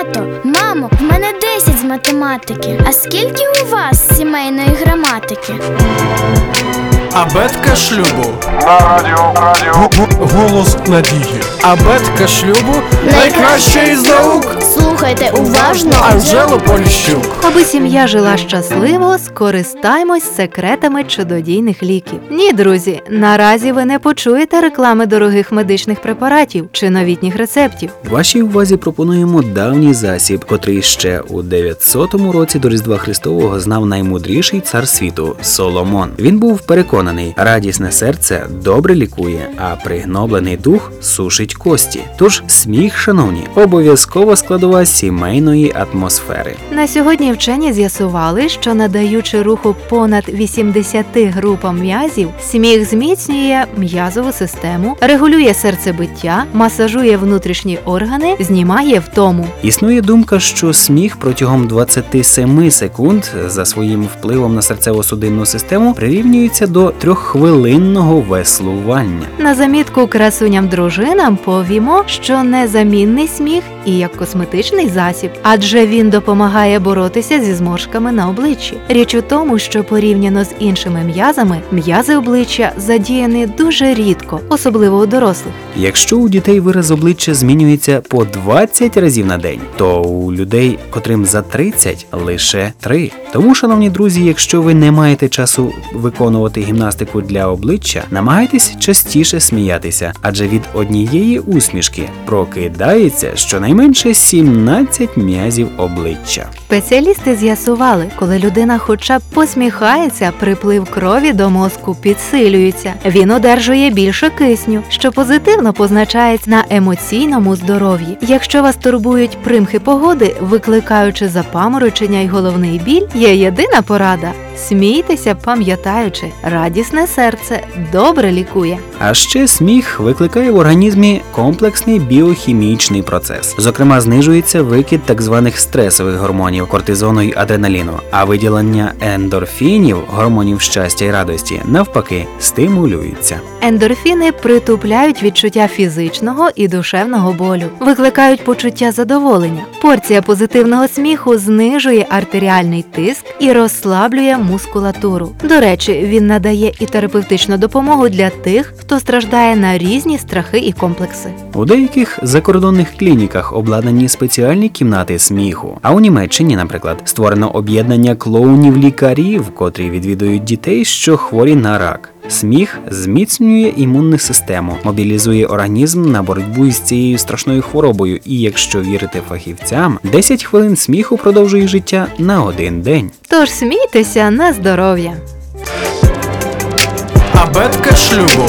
Тато, мамо, в мене 10 з математики. А скільки у вас сімейної граматики? Абетка шлюбу. На радіо, радіо. Г- г- Голос надії. Абетка шлюбу найкраща із наук. Слухайте уважно. Анжело Поліщук. Аби сім'я жила щасливо, скористаймось секретами чудодійних ліків. Ні, друзі, наразі ви не почуєте реклами дорогих медичних препаратів чи новітніх рецептів. Вашій увазі пропонуємо давній засіб, котрий ще у 900 році до Різдва Христового знав наймудріший цар світу Соломон. Він був переконаний, радісне серце добре лікує, а пригноблений дух сушить кості. Тож сміх, шановні, обов'язково складова сімейної атмосфери. На сьогодні вчені з'ясували, що надаючи руху понад 80 групам м'язів, сміх зміцнює м'язову систему, регулює серцебиття, масажує внутрішні органи, знімає втому. Існує думка, що сміх протягом 27 секунд за своїм впливом на серцево-судинну систему прирівнюється до трьоххвилинного веслування. На замітку красуням дружинам повімо, що незамінний сміх і як косметичний засіб, адже він допомагає боротися зі зморшками на обличчі. Річ у тому, що порівняно з іншими м'язами, м'язи обличчя задіяні дуже рідко, особливо у дорослих. Якщо у дітей вираз обличчя змінюється по 20 разів на день, то у людей, котрим за 30, лише 3. Тому, шановні друзі, якщо ви не маєте часу виконувати гімнастику для обличчя, намагайтесь частіше сміятися, адже від однієї усмішки прокидається щонайменше 17 м'язів обличчя. Спеціалісти з'ясували, коли людина хоча б посміхається, приплив крові до мозку підсилюється. Він одержує більше кисню, що позитивно позначається на емоційному здоров'ї. Якщо вас турбують примхи погоди, викликаючи запаморочення й головний біль, є єдина порада. Смійтеся, пам'ятаючи, радісне серце добре лікує. А ще сміх викликає в організмі комплексний біохімічний процес. Зокрема, знижується викид так званих стресових гормонів кортизону й адреналіну, а виділення ендорфінів, гормонів щастя й радості, навпаки, стимулюється. Ендорфіни притупляють відчуття фізичного і душевного болю, викликають почуття задоволення. Порція позитивного сміху знижує артеріальний тиск і розслаблює мускулатуру. До речі, він надає і терапевтичну допомогу для тих, хто страждає на різні страхи і комплекси. У деяких закордонних клініках обладнані спеціальні кімнати сміху. А у Німеччині, наприклад, створено об'єднання клоунів-лікарів, котрі відвідують дітей, що хворі на рак. Сміх зміцнює імунну систему, мобілізує організм на боротьбу із цією страшною хворобою. І якщо вірити фахівцям, 10 хвилин сміху продовжує життя на один день. Тож смійтеся на здоров'я. Абетка шлюбу.